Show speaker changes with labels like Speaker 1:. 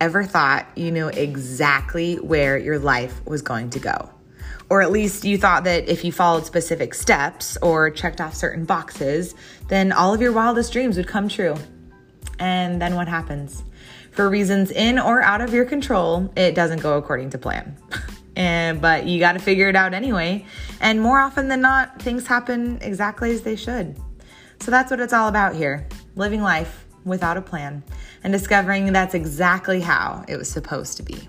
Speaker 1: ever thought you knew exactly where your life was going to go? Or at least you thought that if you followed specific steps or checked off certain boxes, then all of your wildest dreams would come true. And then what happens? For reasons in or out of your control, it doesn't go according to plan. and but you got to figure it out anyway. And more often than not, things happen exactly as they should. So that's what it's all about here. Living life without a plan and discovering that's exactly how it was supposed to be.